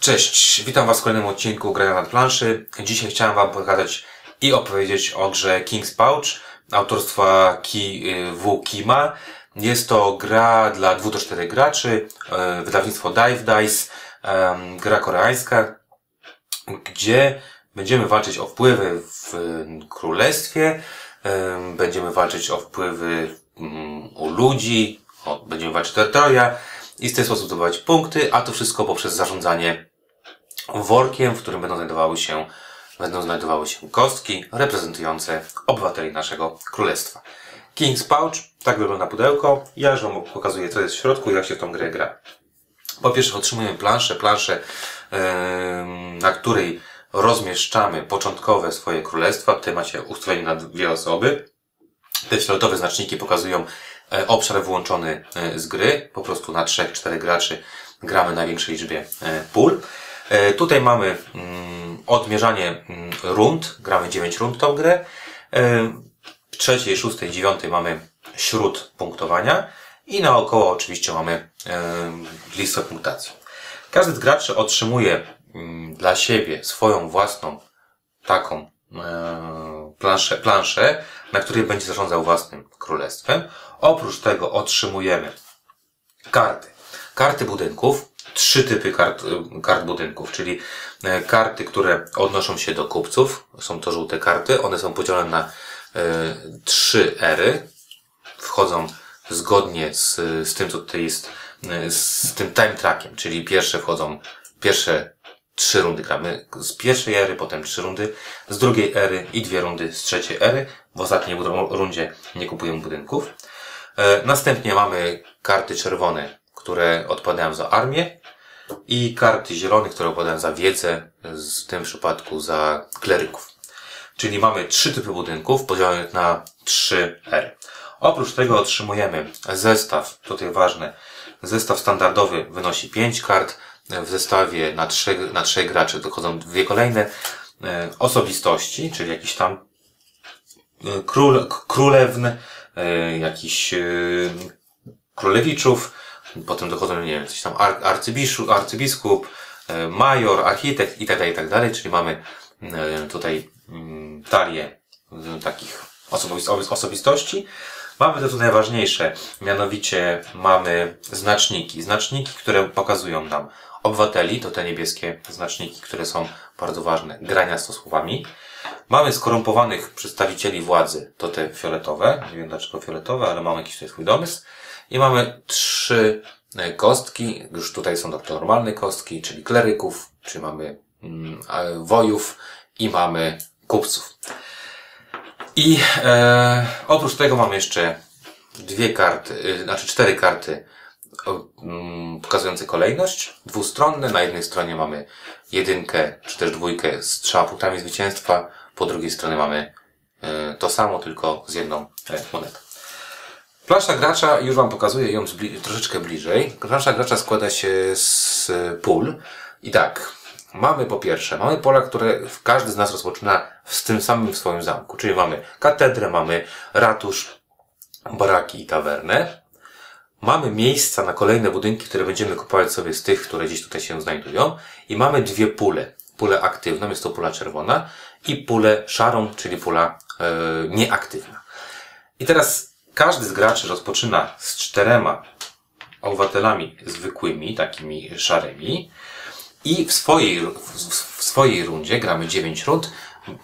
Cześć, witam Was w kolejnym odcinku Grania nad planszy. Dzisiaj chciałem Wam pokazać i opowiedzieć o grze King's Pouch autorstwa Ki, y, W. Kima. Jest to gra dla 2 do 4 graczy, e, wydawnictwo Dive Dice, gra koreańska, gdzie będziemy walczyć o wpływy w królestwie, em, będziemy walczyć o wpływy mm, u ludzi, będziemy walczyć o terytoria i w ten sposób zdobywać punkty, a to wszystko poprzez zarządzanie workiem, w którym będą znajdowały się, będą znajdowały się kostki reprezentujące obywateli naszego królestwa. King's Pouch, tak wygląda pudełko. Ja już Wam pokazuję, co jest w środku i jak się w tą grę gra. Po pierwsze otrzymujemy planszę, planszę, em, na której rozmieszczamy początkowe swoje królestwa. Tutaj macie ustawienie na dwie osoby. Te fioletowe znaczniki pokazują e, obszar wyłączony e, z gry. Po prostu na 3-4 graczy gramy na większej liczbie e, pól. E, Tutaj mamy mm, odmierzanie mm, rund. Gramy 9 rund tą grę. E, W trzeciej, szóstej, dziewiątej mamy śród punktowania i naokoło oczywiście mamy e, listę punktacji. Każdy z graczy otrzymuje mm, dla siebie swoją własną taką planszę, planszę, na której będzie zarządzał własnym królestwem. Oprócz tego otrzymujemy karty. Karty budynków, trzy typy kart, kart budynków, czyli e, karty, które odnoszą się do kupców. Są to żółte karty. One są podzielone na e, trzy ery. Wchodzą zgodnie z, z tym, co tutaj jest, e, z tym time trackiem, czyli pierwsze wchodzą, pierwsze trzy rundy gramy z pierwszej ery, potem trzy rundy z drugiej ery i dwie rundy z trzeciej ery. W ostatniej ru- rundzie nie kupujemy budynków. Następnie mamy karty czerwone, które odpowiadają za armię i karty zielone, które odpowiadają za wiedzę, w tym przypadku za kleryków. Czyli mamy trzy typy budynków podzielonych na trzy ery. Oprócz tego otrzymujemy zestaw, tutaj ważne, zestaw standardowy wynosi 5 kart, w zestawie na trzech, na trzech graczy dochodzą dwie kolejne e, osobistości, czyli jakiś tam e, król, k- królewn, e, jakiś królewiczów, potem dochodzą, nie wiem, coś tam ar, arcybiszu, arcybiskup, e, major, architekt tak tak dalej, czyli mamy e, tutaj mm, talię e, takich osobis- osobistości. Mamy to tu najważniejsze, mianowicie mamy znaczniki. Znaczniki, które pokazują nam obywateli, to te niebieskie znaczniki, które są bardzo ważne, grania z słowami. Mamy skorumpowanych przedstawicieli władzy, to te fioletowe, nie wiem dlaczego fioletowe, ale mamy jakiś tutaj swój domysł. I mamy trzy e, kostki, już tutaj są to normalne kostki, czyli kleryków, czyli mamy mm, wojów i mamy kupców. I e, oprócz tego mamy jeszcze dwie karty, y, znaczy cztery karty mm, pokazujące kolejność. Dwustronne. Na jednej stronie mamy jedynkę, czy też dwójkę z trzema punktami zwycięstwa. Po drugiej stronie mamy e, to samo, tylko z jedną e, monetą. Plansza gracza, już Wam pokazuję ją troszeczkę bliżej. Plansza gracza składa się z e, pól. I tak, mamy po pierwsze, mamy pola, które w- każdy z nas rozpoczyna z tym samym w swoim zamku. Czyli mamy katedrę, mamy ratusz, baraki i tawernę. Mamy miejsca na kolejne budynki, które będziemy kupować sobie z tych, które gdzieś tutaj się znajdują. I mamy dwie pule. Pulę aktywną, jest to pula czerwona i pulę szarą, czyli pula e, nieaktywna. I teraz każdy z graczy rozpoczyna z czterema obywatelami zwykłymi, takimi szarymi. I w swojej, w, swojej rundzie, gramy 9 rund,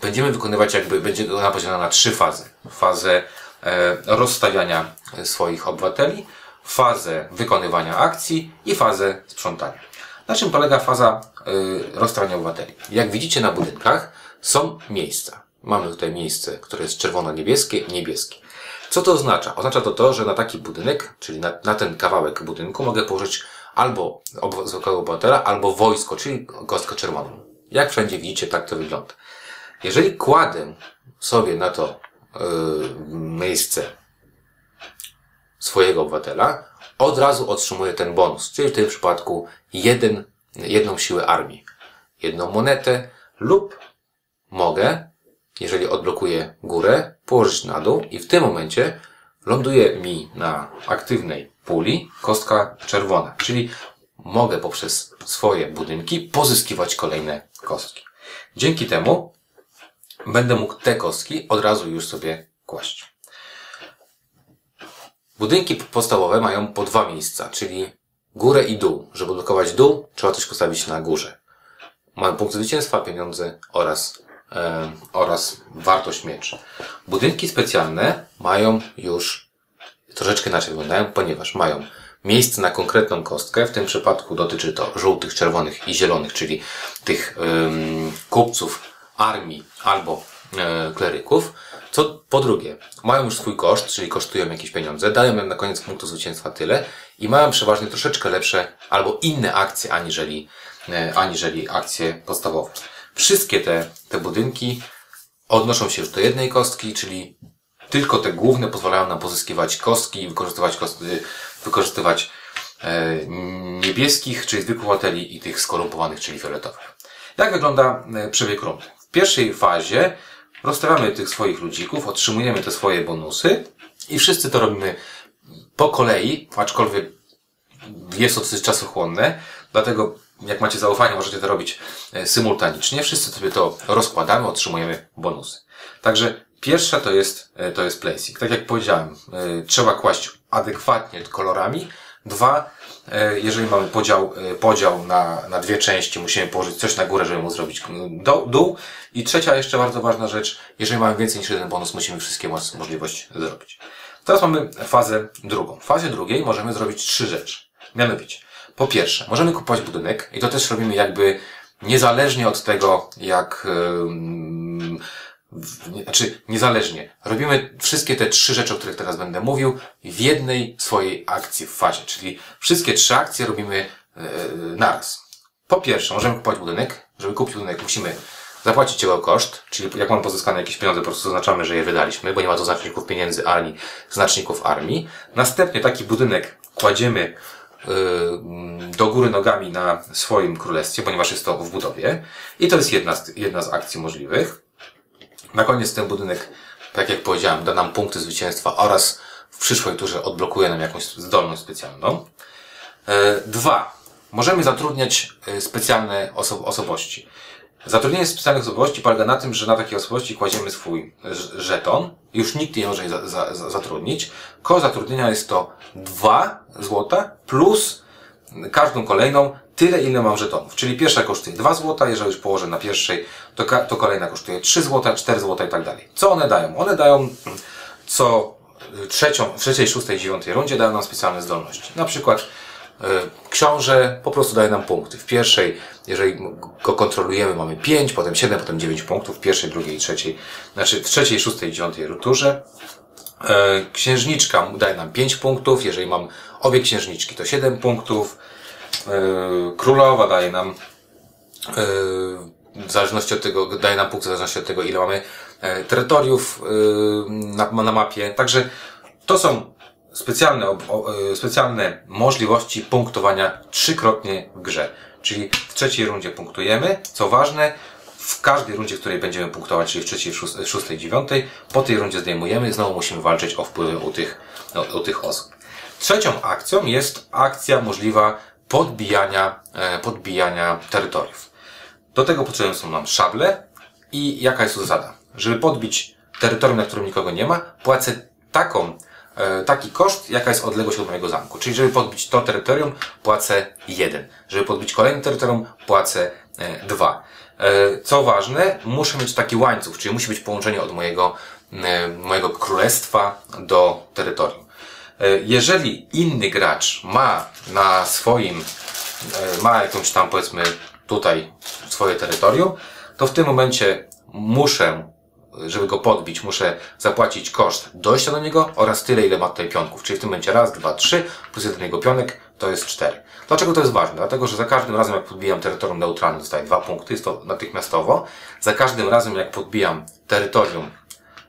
będziemy wykonywać jakby, będzie ona podzielona na trzy fazy. Fazę e, rozstawiania swoich obywateli, fazę wykonywania akcji i fazę sprzątania. Na czym polega faza e, rozstawiania obywateli? Jak widzicie na budynkach są miejsca. Mamy tutaj miejsce, które jest czerwono-niebieskie niebieskie. Co to oznacza? Oznacza to to, że na taki budynek, czyli na, na ten kawałek budynku mogę położyć albo zwykłego obywatela, albo wojsko, czyli kostkę czerwoną. Jak wszędzie widzicie, tak to wygląda. Jeżeli kładę sobie na to yy, miejsce swojego obywatela, od razu otrzymuję ten bonus, czyli w tym przypadku jeden, jedną siłę armii, jedną monetę lub mogę, jeżeli odblokuję górę, położyć na dół i w tym momencie ląduje mi na aktywnej puli kostka czerwona, czyli mogę poprzez swoje budynki pozyskiwać kolejne kostki. Dzięki temu będę mógł te kostki od razu już sobie kłaść. Budynki podstawowe mają po dwa miejsca, czyli górę i dół. Żeby blokować dół, trzeba coś postawić na górze. Mają punkt zwycięstwa, pieniądze oraz, e, oraz wartość miecz. Budynki specjalne mają już troszeczkę inaczej wyglądają, ponieważ mają miejsce na konkretną kostkę. W tym przypadku dotyczy to żółtych, czerwonych i zielonych, czyli tych ym, kupców armii albo e, kleryków. Co po drugie, mają już swój koszt, czyli kosztują jakieś pieniądze, dają im na koniec punktu zwycięstwa tyle i mają przeważnie troszeczkę lepsze albo inne akcje aniżeli, e, aniżeli akcje podstawowe. Wszystkie te, te budynki odnoszą się już do jednej kostki, czyli tylko te główne pozwalają nam pozyskiwać kostki i wykorzystywać, kosty, wykorzystywać e, niebieskich, czyli zwykłych obywateli i tych skorumpowanych, czyli fioletowych. Jak wygląda e, przebieg rundy? W pierwszej fazie rozstawiamy tych swoich ludzików, otrzymujemy te swoje bonusy i wszyscy to robimy po kolei, aczkolwiek jest to dosyć czasochłonne, dlatego jak macie zaufanie, możecie to robić e, symultanicznie. Wszyscy sobie to rozkładamy, otrzymujemy bonusy. Także pierwsza to jest, e, to jest placing. Tak jak powiedziałem, e, trzeba kłaść adekwatnie kolorami. Dwa, jeżeli mamy podział, podział na, na dwie części, musimy położyć coś na górę, żeby mu zrobić do, dół. I trzecia, jeszcze bardzo ważna rzecz, jeżeli mamy więcej niż jeden bonus, musimy wszystkie możliwość zrobić. Teraz mamy fazę drugą. W fazie drugiej możemy zrobić trzy rzeczy. Mianowicie, po pierwsze, możemy kupować budynek i to też robimy jakby niezależnie od tego, jak, yy, znaczy niezależnie. Robimy wszystkie te trzy rzeczy, o których teraz będę mówił, w jednej swojej akcji w fazie, czyli wszystkie trzy akcje robimy yy, naraz. Po pierwsze, możemy kupować budynek. Żeby kupić budynek, musimy zapłacić jego koszt, czyli jak mamy pozyskane jakieś pieniądze, po prostu zaznaczamy, że je wydaliśmy, bo nie ma to znaczników pieniędzy ani znaczników armii. Następnie taki budynek kładziemy do góry nogami na swoim królestwie, ponieważ jest to w budowie. I to jest jedna z, jedna z akcji możliwych. Na koniec ten budynek, tak jak powiedziałem, da nam punkty zwycięstwa oraz w przyszłej turze odblokuje nam jakąś zdolność specjalną. Y, dwa. Możemy zatrudniać y, specjalne oso osobowości. Zatrudnienie specjalnych osobowości polega na tym, że na takiej osobowości kładziemy swój żeton. Już nikt nie może jej za, za, za, zatrudnić. Koszt zatrudnienia jest to 2 złota plus każdą kolejną tyle, ile mam żetonów. Czyli pierwsza kosztuje 2 złota, jeżeli już położę na pierwszej, to, to kolejna kosztuje 3 złota, 4 złota i tak dalej. Co one dają? One dają co trzecią, w trzeciej, szóstej, dziewiątej rundzie dają nam specjalne zdolności. Na przykład książę po prostu daje nam punkty. W pierwszej, jeżeli go kontrolujemy, mamy 5, potem 7, potem 9 punktów. W pierwszej, drugiej, trzeciej, znaczy w trzeciej, szóstej, dziewiątej turze. E, księżniczka daje nam 5 punktów. Jeżeli mam obie księżniczki, to 7 punktów. E, królowa daje nam w zależności od tego, daje nam punkt w zależności od tego, ile mamy terytoriów na mapie. Także to są specjalne, e, specjalne możliwości punktowania trzykrotnie w grze. Czyli w trzeciej rundzie punktujemy, co ważne, w każdej rundzie, w której będziemy punktować, czyli w trzeciej, szóstej, dziewiątej, po tej rundzie zdejmujemy, znowu musimy walczyć o wpływy u tych, u tych osób. Trzecią akcją jest akcja możliwa podbijania, e, podbijania terytoriów. Do tego potrzebne są nam szable i jaka jest zasada? Żeby podbić terytorium, na którym nikogo nie ma, płacę taką taki koszt, jaka jest odległość od mojego zamku. Czyli żeby podbić to terytorium, płacę jeden. Żeby podbić kolejne terytorium, płacę e, dwa. E, co ważne, muszę mieć taki łańcuch, czyli musi być połączenie od mojego, mojego królestwa do terytorium. Jeżeli inny gracz ma na swoim, ma jakąś tam powiedzmy tutaj swoje terytorium, to w tym momencie muszę żeby go podbić, muszę zapłacić koszt dojścia do niego oraz tyle, ile ma tutaj pionków. Czyli w tym momencie raz, dwa, trzy, plus jeden jego pionek, to jest cztery. Dlaczego to jest ważne? Dlatego, że za każdym razem, jak podbijam terytorium neutralne, dostaję dwa punkty, jest to natychmiastowo. Za każdym razem, jak podbijam terytorium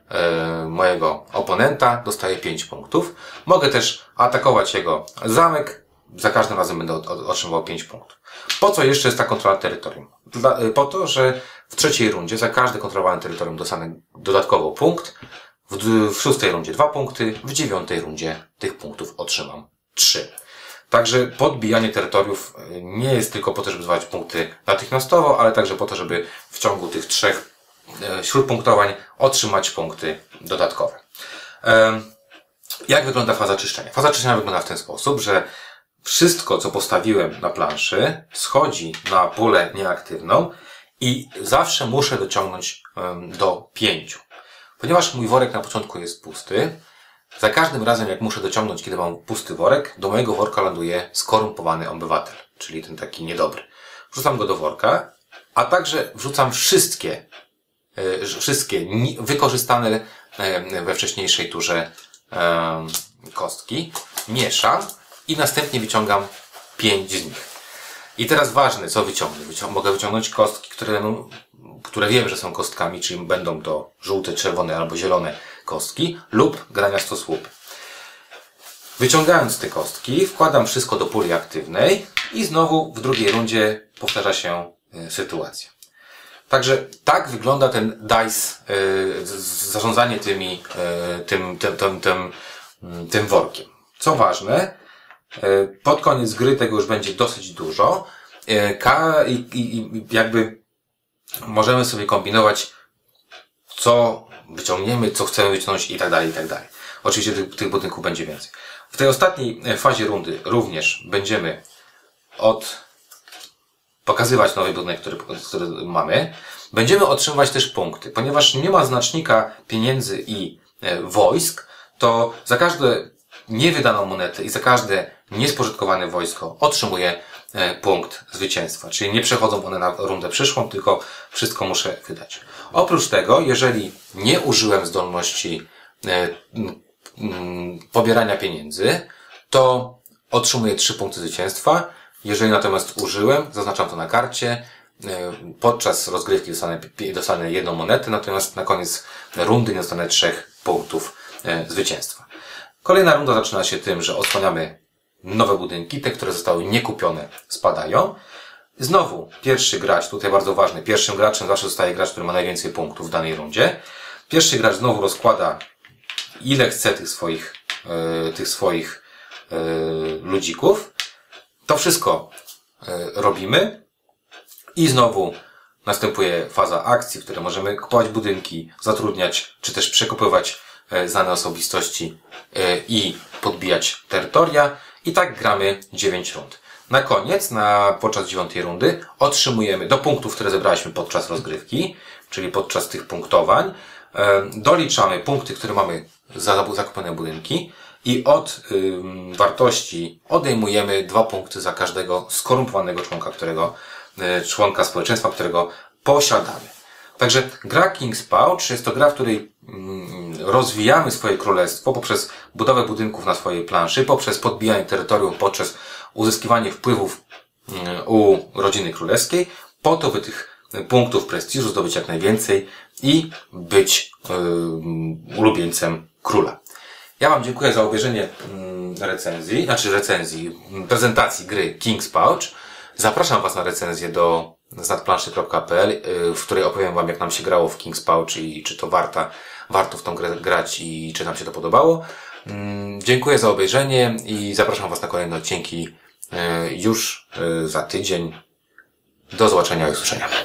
e, mojego oponenta, dostaję pięć punktów. Mogę też atakować jego zamek, za każdym razem będę otrzymywał 5 punktów. Po co jeszcze jest ta kontrola terytorium? Dla, po to, że w trzeciej rundzie za każde kontrolowane terytorium dostanę dodatkowo punkt, w, w szóstej rundzie dwa punkty, w dziewiątej rundzie tych punktów otrzymam trzy. Także podbijanie terytoriów y, nie jest tylko po to, żeby zdobywać punkty natychmiastowo, ale także po to, żeby w ciągu tych trzech y, śródpunktowań otrzymać punkty dodatkowe. Jak wygląda faza czyszczenia? Faza czyszczenia wygląda w ten sposób, że wszystko, co postawiłem na planszy, schodzi na pulę nieaktywną i zawsze muszę dociągnąć do pięciu. Ponieważ mój worek na początku jest pusty, za każdym razem, jak muszę dociągnąć, kiedy mam pusty worek, do mojego worka ląduje skorumpowany obywatel, czyli ten taki niedobry. Wrzucam go do worka, a także wrzucam wszystkie, e, wszystkie wykorzystane we wcześniejszej turze kostki, mieszam i następnie wyciągam pięć z nich. I teraz ważne, co wyciągnę. Wycią mogę wyciągnąć kostki, które, no, które wiem, że są kostkami, czyli będą to żółte, czerwone albo zielone kostki lub graniasto słupy. Wyciągając te kostki, wkładam wszystko do puli aktywnej i znowu w drugiej rundzie powtarza się y, sytuacja. Także tak wygląda ten dice, z- zarządzanie tymi, y, tym, tym, tym, tym, mm, tym workiem. Co ważne, pod koniec gry tego już będzie dosyć dużo. Ka i, jakby możemy sobie kombinować, co wyciągniemy, co chcemy wyciągnąć i tak dalej, i tak dalej. Oczywiście tych, tych budynków będzie więcej. W tej ostatniej e, fazie rundy również będziemy od pokazywać nowy budynek, który, który mamy. Będziemy otrzymywać też punkty, ponieważ nie ma znacznika pieniędzy i e, wojsk, to za każde niewydaną monetę i za każde niespożytkowane wojsko otrzymuję e, punkt zwycięstwa. Czyli nie przechodzą one na rundę przyszłą, tylko wszystko muszę wydać. Oprócz tego, jeżeli nie użyłem zdolności e, pobierania pieniędzy, to otrzymuję 3 punkty zwycięstwa. Jeżeli natomiast użyłem, zaznaczam to na karcie, e, podczas rozgrywki dostanę, dostanę jedną monetę, natomiast na koniec rundy nie dostanę trzech punktów zwycięstwa. Kolejna runda zaczyna się tym, że odsłaniamy nowe budynki, te, które zostały niekupione, spadają. Znowu, pierwszy gracz, tutaj bardzo ważny, pierwszym graczem zawsze zostaje gracz, który ma najwięcej punktów w danej rundzie. Pierwszy gracz znowu rozkłada ile chce tych swoich, e, tych swoich e, ludzików. To wszystko e, robimy i znowu następuje faza akcji, w której możemy kupować budynki, zatrudniać, czy też przekupywać znane osobistości e, i podbijać terytoria. I tak gramy 9 rund. Na koniec, na, podczas dziewiątej rundy, otrzymujemy do punktów, które zebraliśmy podczas rozgrywki, czyli podczas tych punktowań, e, doliczamy punkty, które mamy za zakupione budynki i od wartości odejmujemy dwa punkty za każdego skorumpowanego członka, którego, członka społeczeństwa, którego posiadamy. Także gra King's Pouch jest to gra, w której mm, rozwijamy swoje królestwo poprzez budowę budynków na swojej planszy, poprzez podbijanie terytorium, poprzez uzyskiwanie wpływów mm, u rodziny królewskiej, po to, by tych punktów prestiżu zdobyć jak najwięcej i być ym, ulubieńcem króla. Ja Wam dziękuję za obejrzenie mm, recenzji, znaczy recenzji, mm, prezentacji gry King's Pouch. Zapraszam Was na recenzję do znadplanszy.pl, y, w której opowiem Wam, jak nam się grało w King's Pouch i czy to warta, warto w tą grę grać i czy nam się to podobało. Mm, Dziękuję za obejrzenie i zapraszam Was na kolejne odcinki y, już y, za tydzień. Do zobaczenia i usłyszenia.